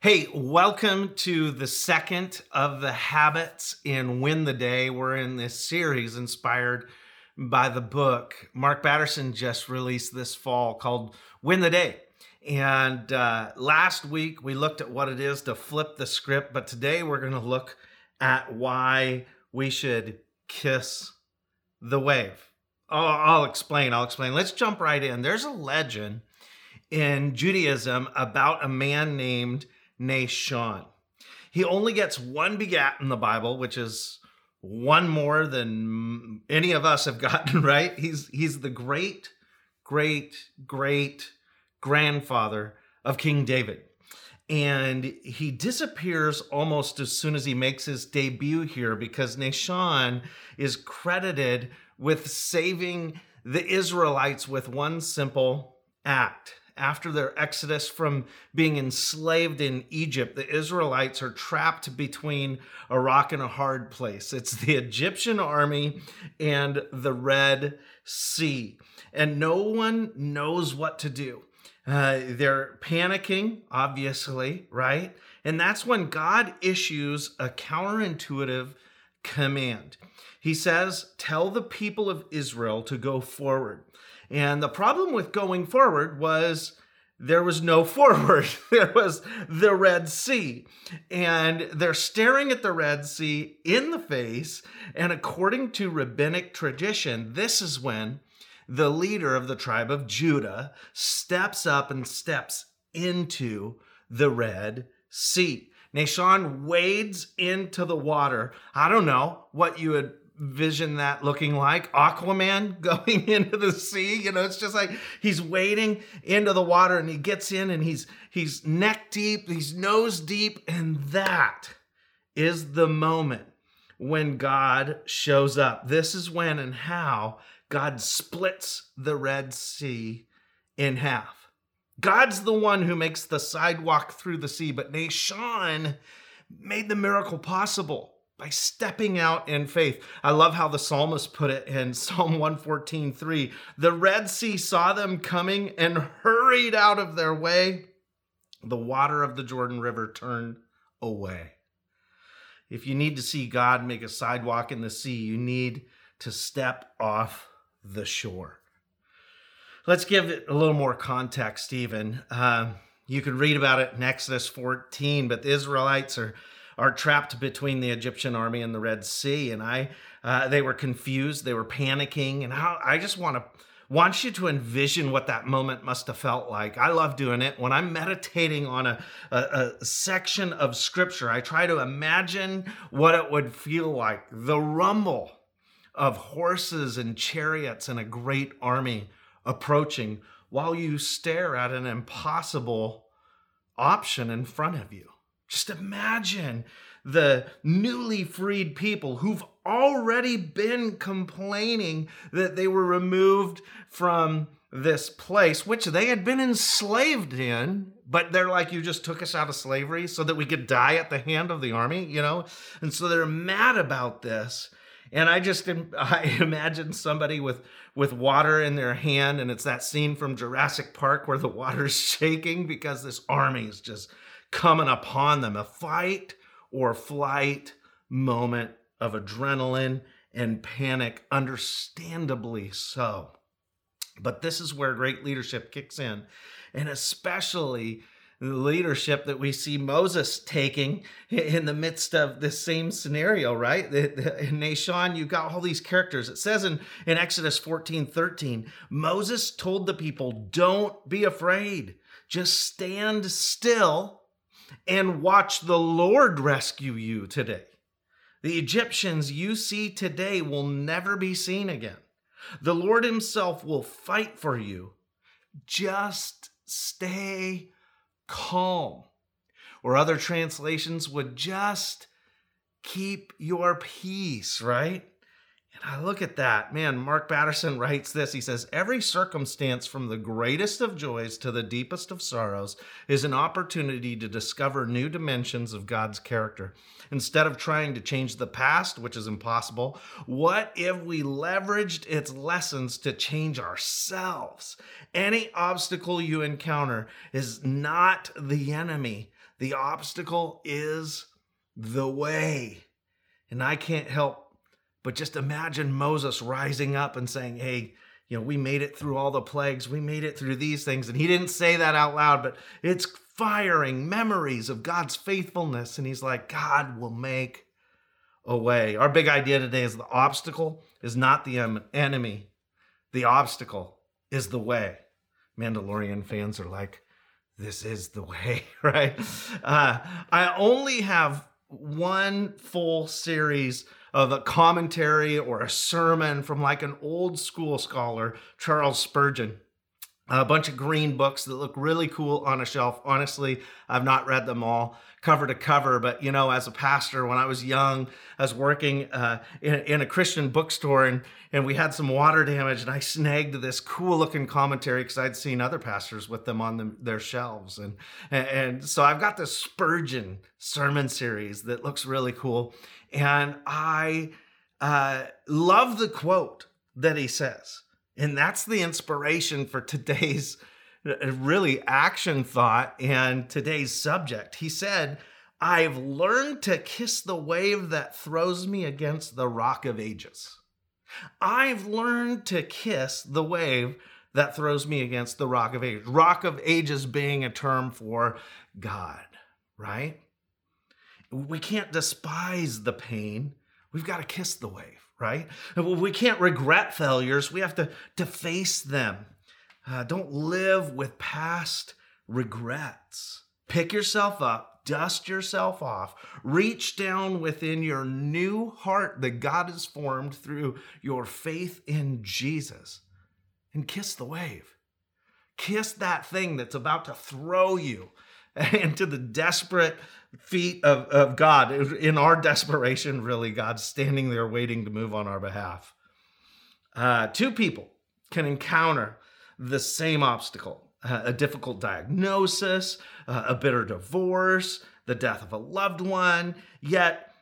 Hey, welcome to the second of the habits in Win the Day. We're in this series inspired by the book Mark Batterson just released this fall called Win the Day. And uh, last week we looked at what it is to flip the script, but today we're going to look at why we should kiss the wave. I'll, I'll explain. I'll explain. Let's jump right in. There's a legend in Judaism about a man named Nahshon. He only gets one begat in the Bible, which is one more than any of us have gotten, right? He's he's the great, great, great grandfather of King David. And he disappears almost as soon as he makes his debut here because Nahshon is credited with saving the Israelites with one simple act after their exodus from being enslaved in Egypt, the Israelites are trapped between a rock and a hard place. It's the Egyptian army and the Red Sea. And no one knows what to do. Uh, they're panicking, obviously, right? And that's when God issues a counterintuitive command. He says, Tell the people of Israel to go forward. And the problem with going forward was there was no forward. There was the Red Sea. And they're staring at the Red Sea in the face. And according to rabbinic tradition, this is when the leader of the tribe of Judah steps up and steps into the Red Sea. Nahshon wades into the water. I don't know what you would vision that looking like? Aquaman going into the sea? You know it's just like he's wading into the water and he gets in and he's he's neck deep he's nose deep and that is the moment when god shows up. This is when and how god splits the red sea in half. God's the one who makes the sidewalk through the sea but nahshon made the miracle possible by stepping out in faith. I love how the psalmist put it in Psalm 114 3. The Red Sea saw them coming and hurried out of their way. The water of the Jordan River turned away. If you need to see God make a sidewalk in the sea, you need to step off the shore. Let's give it a little more context, even. Uh, you can read about it in Exodus 14, but the Israelites are are trapped between the Egyptian army and the Red Sea. And I, uh, they were confused, they were panicking, and how I just want to want you to envision what that moment must have felt like. I love doing it when I'm meditating on a, a, a, section of scripture. I try to imagine what it would feel like the rumble of horses and chariots and a great army approaching while you stare at an impossible option in front of you. Just imagine the newly freed people who've already been complaining that they were removed from this place, which they had been enslaved in, but they're like, you just took us out of slavery so that we could die at the hand of the army, you know? And so they're mad about this. And I just I imagine somebody with with water in their hand, and it's that scene from Jurassic Park where the water's shaking because this army is just coming upon them a fight or flight moment of adrenaline and panic, understandably so. But this is where great leadership kicks in, and especially the leadership that we see Moses taking in the midst of this same scenario, right? In Nahshon, you've got all these characters. It says in, in Exodus 14 13, Moses told the people, Don't be afraid, just stand still and watch the Lord rescue you today. The Egyptians you see today will never be seen again. The Lord Himself will fight for you. Just stay calm. Or other translations would just keep your peace, right? And I look at that, man. Mark Batterson writes this. He says, Every circumstance from the greatest of joys to the deepest of sorrows is an opportunity to discover new dimensions of God's character. Instead of trying to change the past, which is impossible, what if we leveraged its lessons to change ourselves? Any obstacle you encounter is not the enemy, the obstacle is the way. And I can't help but just imagine Moses rising up and saying, Hey, you know, we made it through all the plagues. We made it through these things. And he didn't say that out loud, but it's firing memories of God's faithfulness. And he's like, God will make a way. Our big idea today is the obstacle is not the enemy, the obstacle is the way. Mandalorian fans are like, this is the way, right? Uh, I only have one full series of a commentary or a sermon from like an old school scholar, Charles Spurgeon. A bunch of green books that look really cool on a shelf. Honestly, I've not read them all cover to cover, but you know, as a pastor, when I was young, I was working uh, in, in, a Christian bookstore and, and we had some water damage, and I snagged this cool looking commentary because I'd seen other pastors with them on the, their shelves. And, and so I've got this Spurgeon sermon series that looks really cool. And I uh, love the quote that he says. And that's the inspiration for today's uh, really action thought and today's subject. He said, I've learned to kiss the wave that throws me against the rock of ages. I've learned to kiss the wave that throws me against the rock of ages. Rock of ages being a term for God, right? we can't despise the pain. We've got to kiss the wave, right? We can't regret failures. We have to, to face them. Uh, don't live with past regrets. Pick yourself up, dust yourself off, reach down within your new heart that God has formed through your faith in Jesus, and kiss the wave. Kiss that thing that's about to throw you into the desperate feet of, of God. In our desperation, really, God's standing there waiting to move on our behalf. Uh, two people can encounter the same obstacle uh, a difficult diagnosis, uh, a bitter divorce, the death of a loved one, yet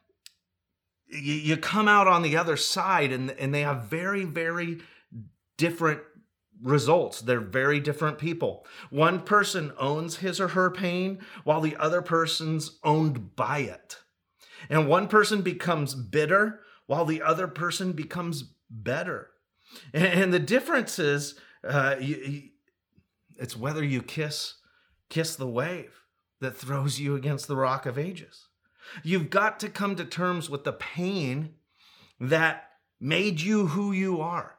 you, you come out on the other side and, and they have very, very different results. They're very different people. One person owns his or her pain while the other person's owned by it. And one person becomes bitter while the other person becomes better. And, the difference is uh, it's whether you kiss kiss the wave that throws you against the rock of ages. You've got to come to terms with the pain that made you who you are.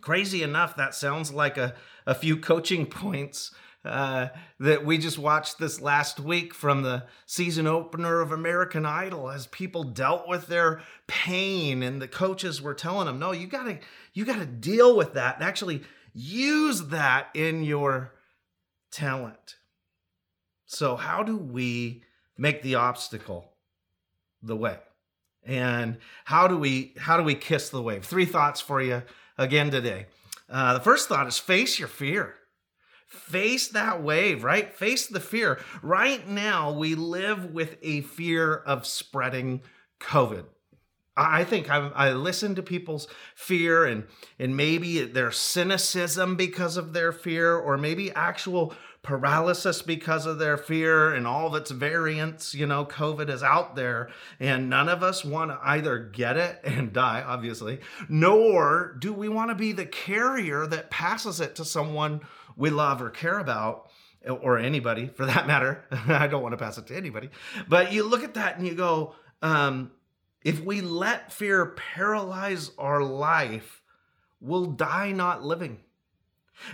Crazy enough, that sounds like a, a few coaching points uh, that we just watched this last week from the season opener of American Idol as people dealt with their pain and the coaches were telling them, no, you gotta, you gotta deal with that and actually use that in your talent. So how do we make the obstacle the way? And how do we how do we kiss the wave? Three thoughts for you again today. Uh, the first thought is face your fear. Face that wave, right? Face the fear. Right now, we live with a fear of spreading COVID. I think I, I listen to people's fear and and maybe their cynicism because of their fear, or maybe actual paralysis because of their fear and all of its variants. You know, COVID is out there, and none of us want to either get it and die, obviously, nor do we want to be the carrier that passes it to someone we love or care about. Or anybody for that matter. I don't want to pass it to anybody. But you look at that and you go, um, if we let fear paralyze our life, we'll die not living.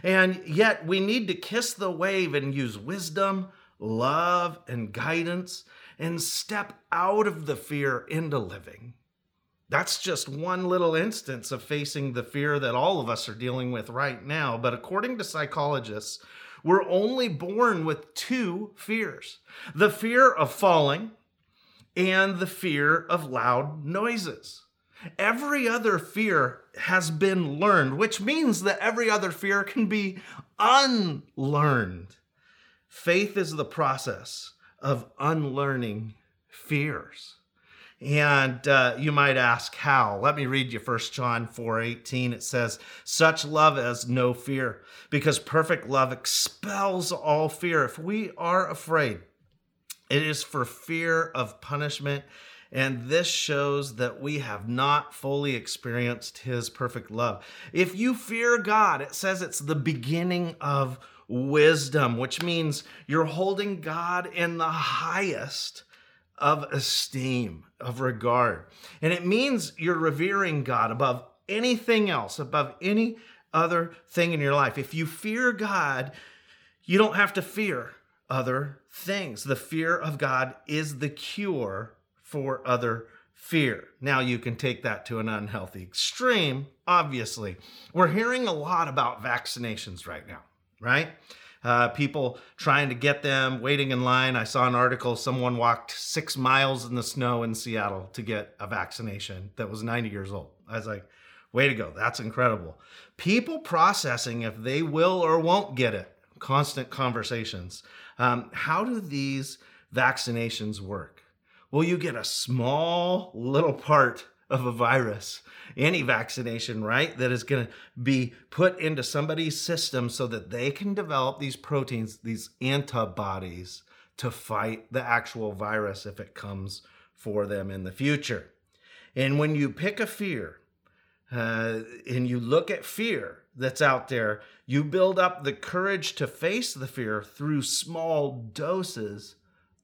And yet we need to kiss the wave and use wisdom, love, and guidance and step out of the fear into living. That's just one little instance of facing the fear that all of us are dealing with right now. But according to psychologists, we're only born with two fears the fear of falling and the fear of loud noises. Every other fear has been learned, which means that every other fear can be unlearned. Faith is the process of unlearning fears. And uh, you might ask how. Let me read you 1 John 4 18. It says, Such love as no fear, because perfect love expels all fear. If we are afraid, it is for fear of punishment. And this shows that we have not fully experienced his perfect love. If you fear God, it says it's the beginning of wisdom, which means you're holding God in the highest of esteem, of regard. And it means you're revering God above anything else, above any other thing in your life. If you fear God, you don't have to fear other things. The fear of God is the cure for other fear. Now, you can take that to an unhealthy extreme, obviously. We're hearing a lot about vaccinations right now, right? uh, people trying to get them, waiting in line. I saw an article someone walked six miles in the snow in Seattle to get a vaccination that was 90 years old. I was like, way to go. That's incredible. People processing if they will or won't get it, constant conversations. Um, how do these vaccinations work? Well, you get a small little part of a virus, any vaccination, right? That is going to be put into somebody's system so that they can develop these proteins, these antibodies to fight the actual virus if it comes for them in the future. And when you pick a fear uh, and you look at fear that's out there, you build up the courage to face the fear through small doses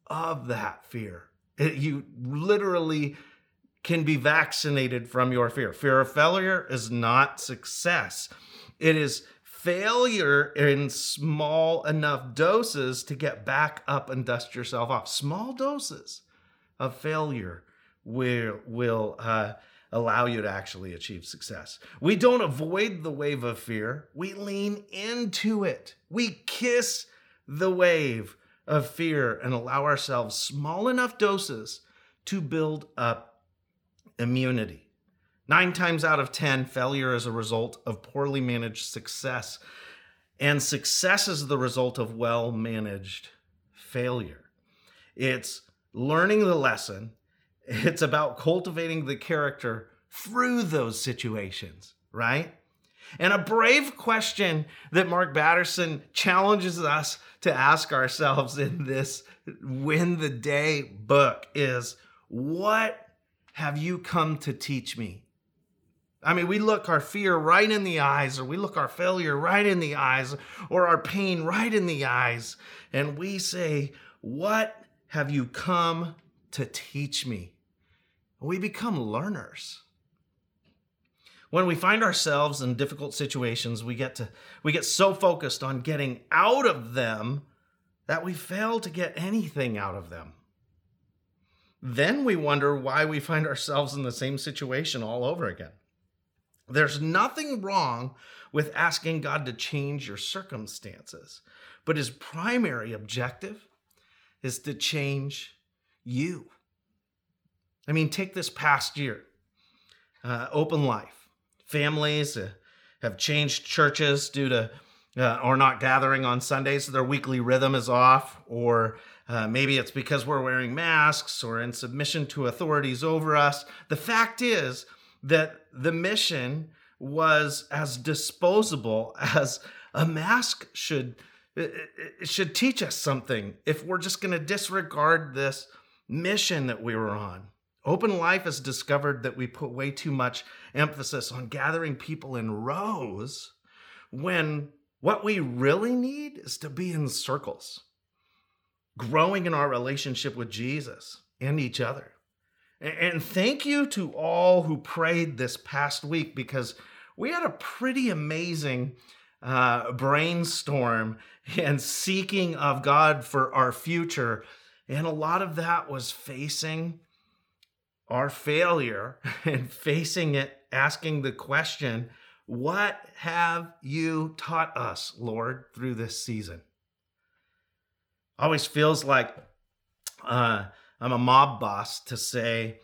of that fear. You literally can be vaccinated from your fear. Fear of failure is not success, it is failure in small enough doses to get back up and dust yourself off. Small doses of failure will, will uh, allow you to actually achieve success. We don't avoid the wave of fear, we lean into it. We kiss the wave of fear and allow ourselves small enough doses to build up immunity. Nine times out of 10, failure is a result of poorly managed success, and success is the result of well managed failure. It's learning the lesson, it's about cultivating the character through those situations, right? And a brave question that Mark Batterson challenges us to ask ourselves in this Win the Day book is what have you come to teach me? I mean, we look our fear right in the eyes, or we look our failure right in the eyes, or our pain right in the eyes, and we say, What have you come to teach me? We become learners. When we find ourselves in difficult situations, we get to we get so focused on getting out of them that we fail to get anything out of them then we wonder why we find ourselves in the same situation all over again. There's nothing wrong with asking God to change your circumstances, but his primary objective is to change you. I mean, take this past year uh, open life. Families uh, have changed churches due to uh, or not gathering on Sundays, their weekly rhythm is off, or uh, maybe it's because we're wearing masks or in submission to authorities over us. The fact is that the mission was as disposable as a mask should it should teach us something if we're just going to disregard this mission that we were on. Open Life has discovered that we put way too much emphasis on gathering people in rows when what we really need is to be in circles growing in our relationship with Jesus and each other. And thank you to all who prayed this past week because we had a pretty amazing uh, brainstorm and seeking of God for our future. And a lot of that was facing our failure and facing it, asking the question, What have you taught us, Lord, through this season? always feels like uh, I'm a mob boss to say,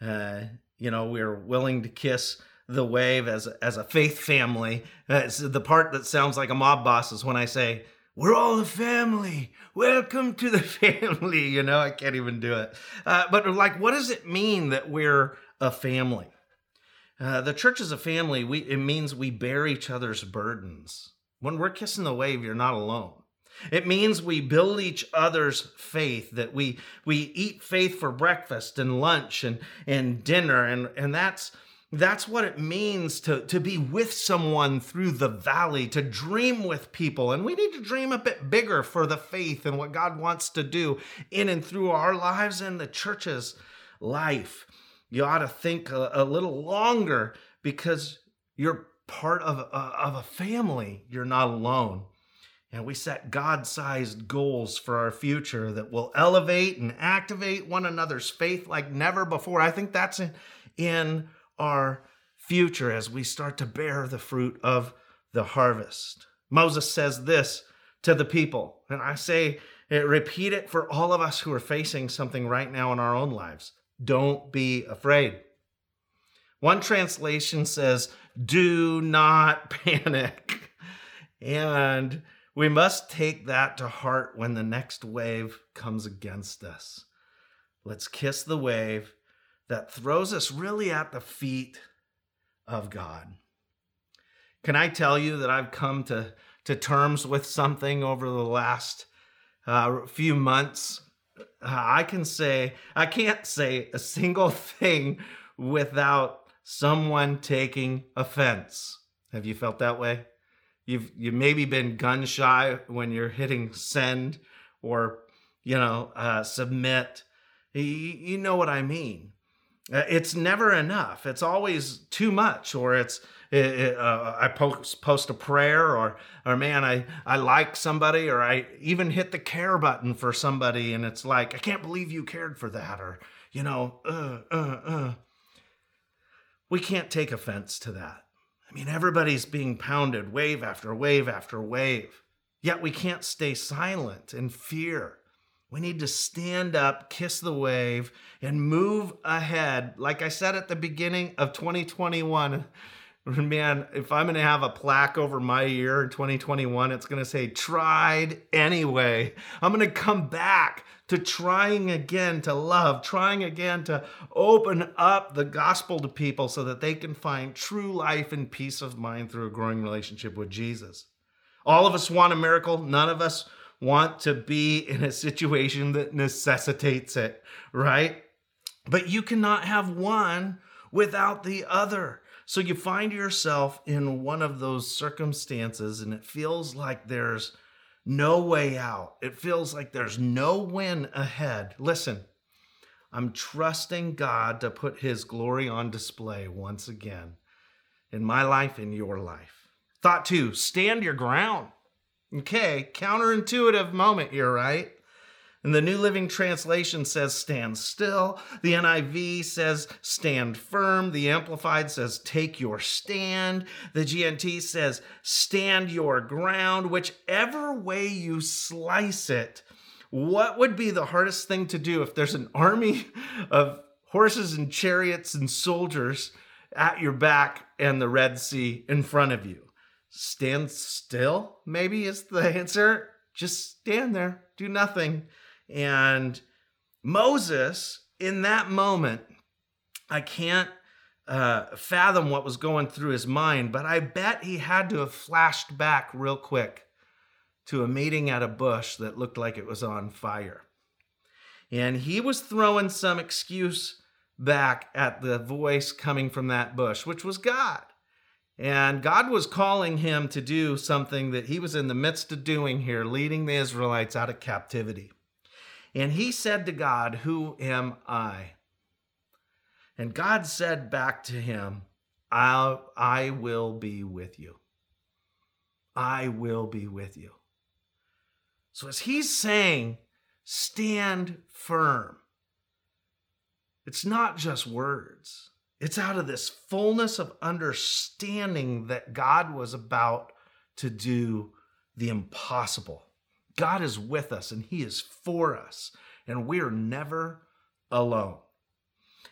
uh, you know, we're willing to kiss the wave as as a faith family. It's the part that sounds like a mob boss is when I say, we're all a family. Welcome to the family. You know, I can't even do it. Uh, but like, what does it mean that we're a family? Uh, the church is a family. We it means we bear each other's burdens. When we're kissing the wave, you're not alone. It means we build each other's faith, that we we eat faith for breakfast and lunch and, and dinner, and, and that's that's what it means to, to be with someone through the valley, to dream with people. And we need to dream a bit bigger for the faith and what God wants to do in and through our lives and the church's life. You ought to think a, a little longer because you're part of, uh, of a family. You're not alone. And we set God sized goals for our future that will elevate and activate one another's faith like never before. I think that's in, in our future as we start to bear the fruit of the harvest. Moses says this to the people, and I say, repeat it for all of us who are facing something right now in our own lives. Don't be afraid. One translation says, do not panic. And we must take that to heart when the next wave comes against us. Let's kiss the wave that throws us really at the feet of God. Can I tell you that I've come to, to terms with something over the last uh, few months? Uh, I can say, I can't say a single thing without someone taking offense. Have you felt that way? You've you maybe been gun shy when you're hitting send or you know uh, submit. You, you know what I mean. Uh, it's never enough. It's always too much, or it's it, it, uh, I post post a prayer, or or man, I I like somebody, or I even hit the care button for somebody, and it's like I can't believe you cared for that, or you know, uh, uh, uh. We can't take offense to that. I mean, everybody's being pounded wave after wave after wave. Yet we can't stay silent in fear. We need to stand up, kiss the wave, and move ahead. Like I said at the beginning of 2021, man, if I'm going to have a plaque over my year in 2021, it's going to say, tried anyway. I'm going to come back to trying again to love, trying again to open up the gospel to people so that they can find true life and peace of mind through a growing relationship with Jesus. All of us want a miracle. None of us want to be in a situation that necessitates it, right? But you cannot have one without the other. So you find yourself in one of those circumstances and it feels like there's no way out. It feels like there's no win ahead. Listen, I'm trusting God to put his glory on display once again in my life, in your life. Thought two, stand your ground. Okay, counterintuitive moment here, right? And the New Living Translation says stand still. The NIV says stand firm. The Amplified says take your stand. The GNT says stand your ground. Whichever way you slice it, what would be the hardest thing to do if there's an army of horses and chariots and soldiers at your back and the Red Sea in front of you? Stand still, maybe is the answer. Just stand there, do nothing. And Moses, in that moment, I can't uh, fathom what was going through his mind, but I bet he had to have flashed back real quick to a meeting at a bush that looked like it was on fire. And he was throwing some excuse back at the voice coming from that bush, which was God. And God was calling him to do something that he was in the midst of doing here, leading the Israelites out of captivity. And he said to God, Who am I? And God said back to him, I, I will be with you. I will be with you. So, as he's saying, stand firm, it's not just words, it's out of this fullness of understanding that God was about to do the impossible. God is with us and He is for us, and we are never alone.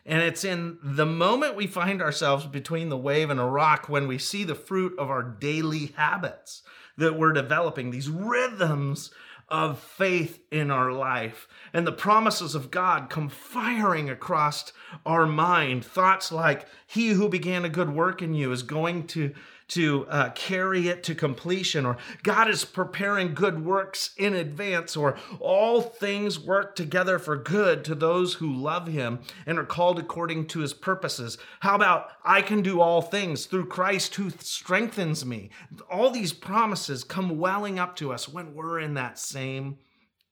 And it's in the moment we find ourselves between the wave and a rock when we see the fruit of our daily habits that we're developing, these rhythms of faith in our life. And the promises of God come firing across our mind. Thoughts like, He who began a good work in you is going to to uh, carry it to completion, or God is preparing good works in advance, or all things work together for good to those who love Him and are called according to His purposes. How about I can do all things through Christ who strengthens me? All these promises come welling up to us when we're in that same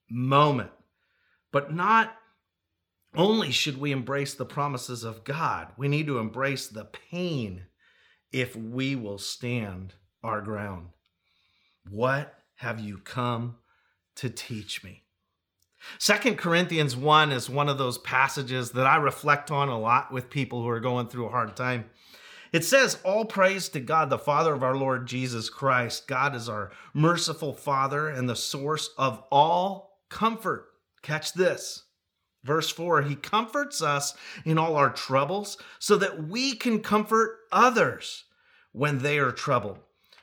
moment, but not only should we embrace the promises of God, we need to embrace the pain if we will stand our ground. What have you come to teach me? Second Corinthians 1 is one of those passages that I reflect on a lot with people who are going through a hard time. It says, All praise to God, the Father of our Lord Jesus Christ. God is our merciful Father and the source of all comfort. Catch this. Verse 4 He comforts us in all our troubles so that we can comfort others when they are troubled.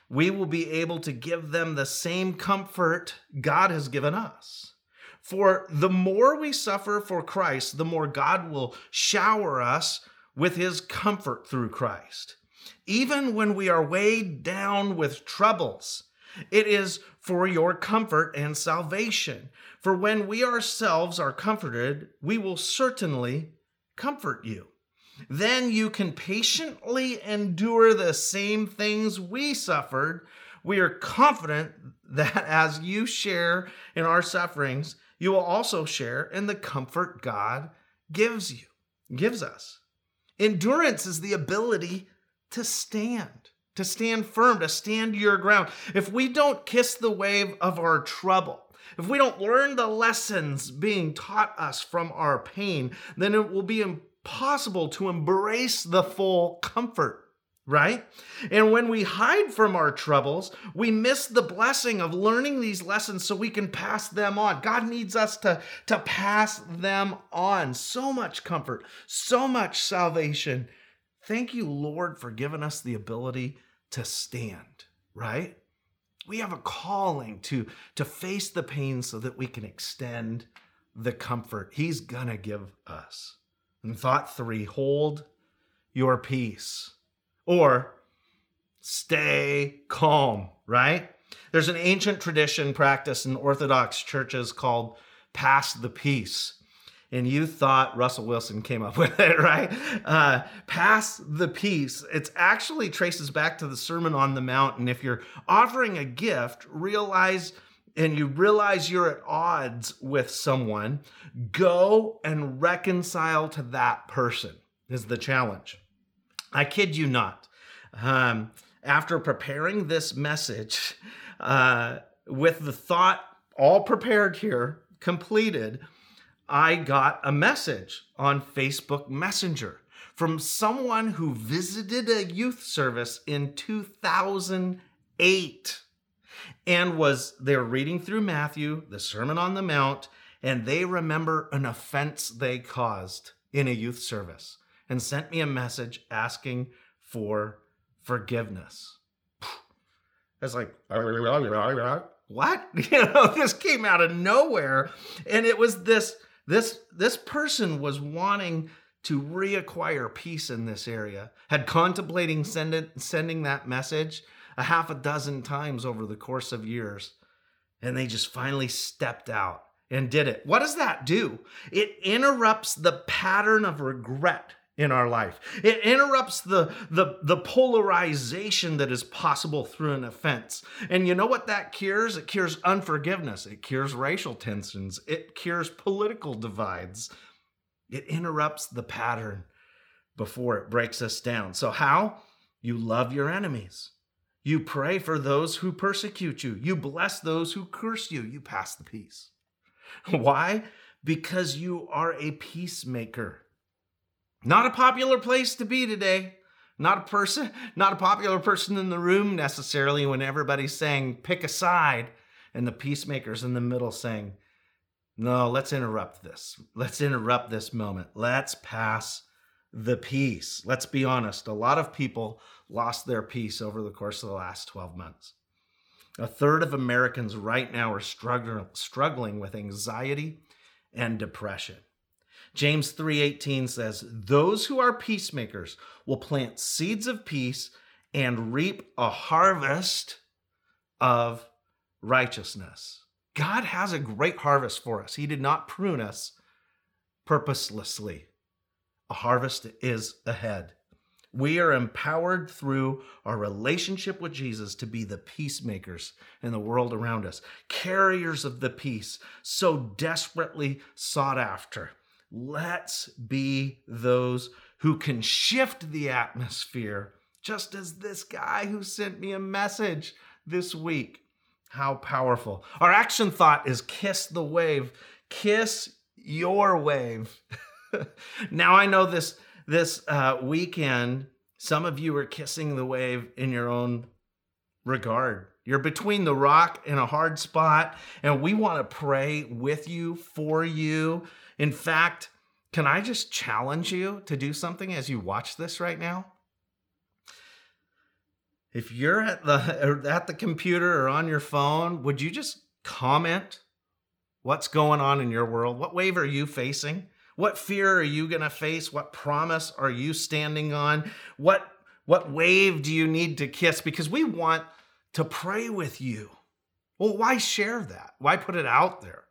We will be able to give them the same comfort God has given us. For the more we suffer for Christ, the more God will shower us with his comfort through Christ. Even when we are weighed down with troubles, it is for your comfort and salvation. For when we ourselves are comforted, we will certainly comfort you. Then you can patiently endure the same things we suffered. We are confident that as you share in our sufferings, you will also share in the comfort God gives you, gives us. Endurance is the ability to stand to stand firm, to stand your ground. If we don't kiss the wave of our trouble, if we don't learn the lessons being taught us from our pain, then it will be impossible to embrace the full comfort right? And when we hide from our troubles, we miss the blessing of learning these lessons so we can pass them on. God needs us to, to pass them on. So much comfort, so much salvation. Thank you, Lord, for giving us the ability to stand, right? We have a calling to, to face the pain so that we can extend the comfort He's gonna give us. And thought three, hold your peace or stay calm, right? There's an ancient tradition practiced in Orthodox churches called pass the peace and you thought Russell Wilson came up with it, right? Uh, pass the peace. It actually traces back to the Sermon on the Mount. And if you're offering a gift, realize and you realize you're at odds with someone, go and reconcile to that person, is the challenge. I kid you not. Um, after preparing this message uh, with the thought all prepared here, completed, I got a message on Facebook Messenger from someone who visited a youth service in 2008 and was they're reading through Matthew, the Sermon on the Mount, and they remember an offense they caused in a youth service and sent me a message asking for forgiveness. I was like, what? You know, this came out of nowhere. And it was this this, this person was wanting to reacquire peace in this area, had contemplating send it, sending that message a half a dozen times over the course of years. And they just finally stepped out and did it. What does that do? It interrupts the pattern of regret in our life. It interrupts the, the, the polarization that is possible through an offense. And you know what that cures? It cures unforgiveness, it cures racial tensions, it cures political divides. It interrupts the pattern before it breaks us down. So, how? You love your enemies. You pray for those who persecute you. You bless those who curse you. You pass the peace. Why? Because you are a peacemaker. Not a popular place to be today. Not a person, not a popular person in the room necessarily when everybody's saying pick a side and the peacemakers in the middle saying No, let's interrupt this. Let's interrupt this moment. Let's pass the peace. Let's be honest. A lot of people lost their peace over the course of the last 12 months. A third of Americans right now are struggling, with anxiety and depression. James 3:18 says, "Those who are peacemakers will plant seeds of peace and reap a harvest of righteousness." God has a great harvest for us. He did not prune us purposelessly. A harvest is ahead. We are empowered through our relationship with Jesus to be the peacemakers in the world around us, carriers of the peace so desperately sought after. Let's be those who can shift the atmosphere, just as this guy who sent me a message this week. How powerful. Our action thought is kiss the wave, kiss your wave. now I know this this uh, weekend, some of you are kissing the wave in your own regard. You're between the rock and a hard spot, and we want to pray with you, for you. In fact, can I just challenge you to do something as you watch this right now? If you're at the at the computer or on your phone, would you just comment what's going on in your world? What wave are you facing? What fear are you going to face? What promise are you standing on? What what wave do you need to kiss because we want to pray with you. Well, why share that? Why put it out there?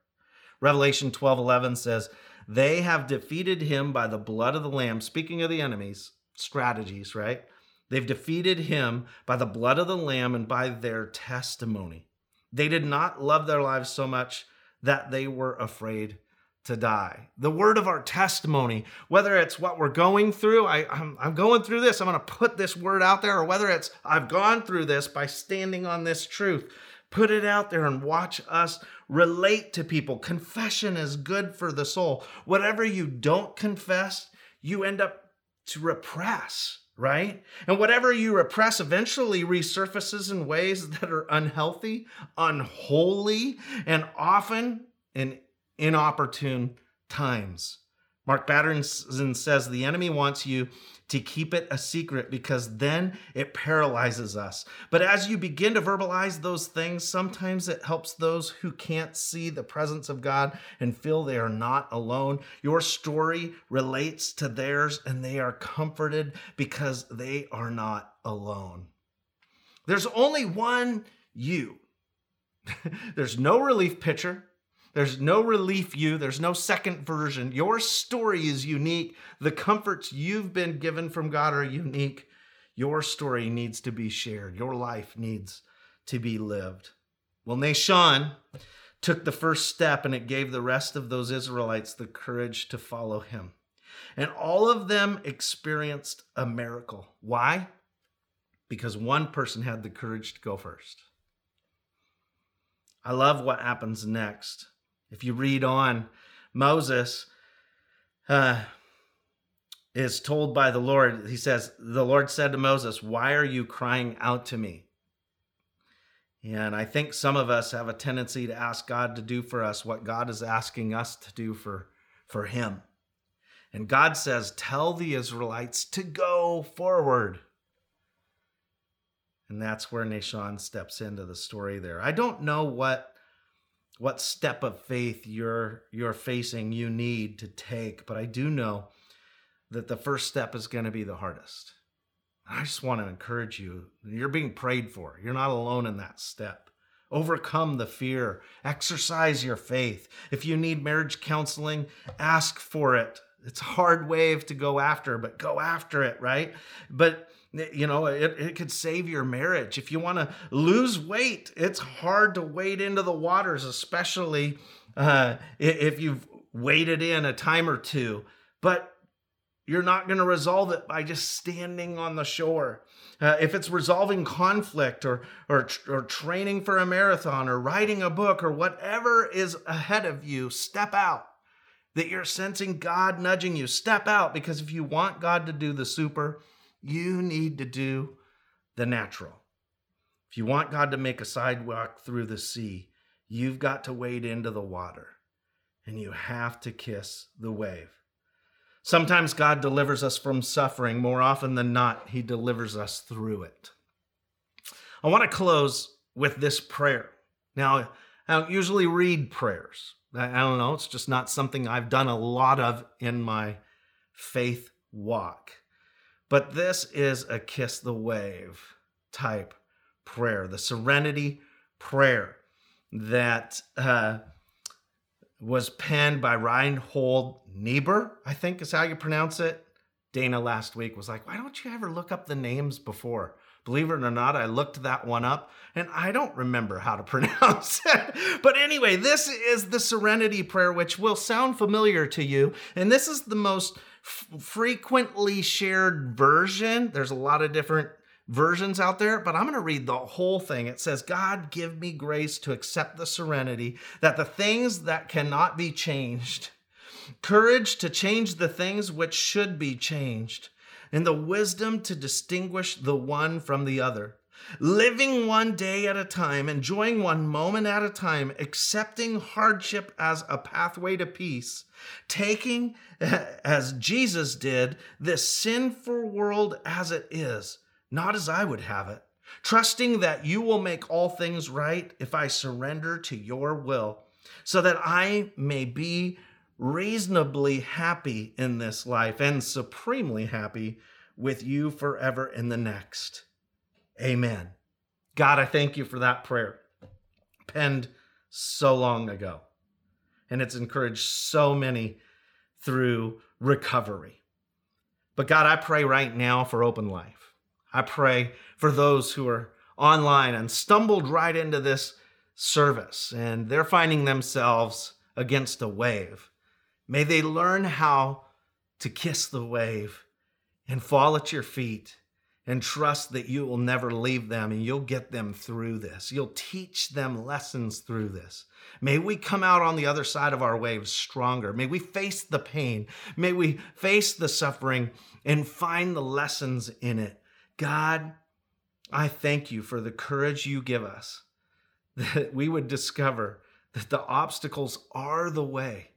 Revelation 12:11 says, "They have defeated him by the blood of the lamb." Speaking of the enemies, strategies, right? They've defeated him by the blood of the lamb and by their testimony. They did not love their lives so much that they were afraid to die. The word of our testimony, whether it's what we're going through, I, I'm, I'm going through this, I'm going to put this word out there, or whether it's I've gone through this by standing on this truth, put it out there and watch us relate to people. Confession is good for the soul. Whatever you don't confess, you end up to repress right? And whatever you repress eventually resurfaces in ways that are unhealthy, unholy, and often in inopportune times. Mark Batterson says the enemy wants you to keep it a secret because then it paralyzes us. But as you begin to verbalize those things, sometimes it helps those who can't see the presence of God and feel they are not alone. Your story relates to theirs and they are comforted because they are not alone. There's only one you. There's no relief pitcher. There's no relief you, there's no second version. Your story is unique. The comforts you've been given from God are unique. Your story needs to be shared. Your life needs to be lived. Well, Nahshon took the first step and it gave the rest of those Israelites the courage to follow him. And all of them experienced a miracle. Why? Because one person had the courage to go first. I love what happens next. If you read on, Moses uh, is told by the Lord, he says, The Lord said to Moses, Why are you crying out to me? And I think some of us have a tendency to ask God to do for us what God is asking us to do for, for Him. And God says, Tell the Israelites to go forward. And that's where Nahshon steps into the story there. I don't know what what step of faith you're you're facing you need to take but i do know that the first step is going to be the hardest. I just want to encourage you you're being prayed for. You're not alone in that step. Overcome the fear. Exercise your faith. If you need marriage counseling ask for it. It's a hard wave to go after but go after it right? But you know it, it could save your marriage. If you want to lose weight it's hard to wade into the waters especially uh, if you've waded in a time or two. But you're not going to resolve it by just standing on the shore. Uh, if it's resolving conflict or, or or training for a marathon or writing a book or whatever is ahead of you step out. That you're sensing god nudging you step out because if you want god to do the super you need to do the natural. If you want God to make a sidewalk through the sea, you've got to wade into the water. and you have to kiss the wave. Sometimes God delivers us from suffering. More often than not, He delivers us through it. I want to close with this prayer. Now, I don't usually read prayers. I don't know, it's just not something I've done a lot of in my faith walk. But this is a kiss the wave type prayer, the serenity prayer that uh, was penned by Reinhold Niebuhr, I think is how you pronounce it. Dana last week was like, why don't you ever look up the names before? Believe it or not, I looked that one up and I don't remember how to pronounce it. But anyway, this is the Serenity Prayer, which will sound familiar to you. And this is the most f- frequently shared version. There's a lot of different versions out there, but I'm going to read the whole thing. It says, God, give me grace to accept the serenity that the things that cannot be changed, courage to change the things which should be changed, and the wisdom to distinguish the one from the other. Living one day at a time, enjoying one moment at a time, accepting hardship as a pathway to peace, taking, as Jesus did, this sinful world as it is not as I would have it, trusting that you will make all things right if I surrender to your will, so that I may be reasonably happy in this life and supremely happy with you forever in the next. Amen. God, I thank you for that prayer, penned so long ago. And it's encouraged so many through recovery. But God, I pray right now for open life. I pray for those who are online and stumbled right into this service and they're finding themselves against a wave. May they learn how to kiss the wave and fall at your feet and trust that you will never leave them and you'll get them through this. You'll teach them lessons through this. May we come out on the other side of our waves stronger. May we face the pain. May we face the suffering and find the lessons in it God, I thank you for the courage you give us that we would discover that the obstacles are the way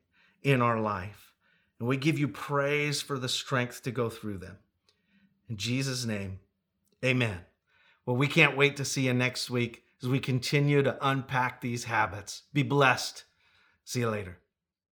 in our life. And we give you praise for the strength to go through them. In Jesus' name, amen. Well, we can't wait to see you next week as we continue to unpack these habits. Be blessed. See you later.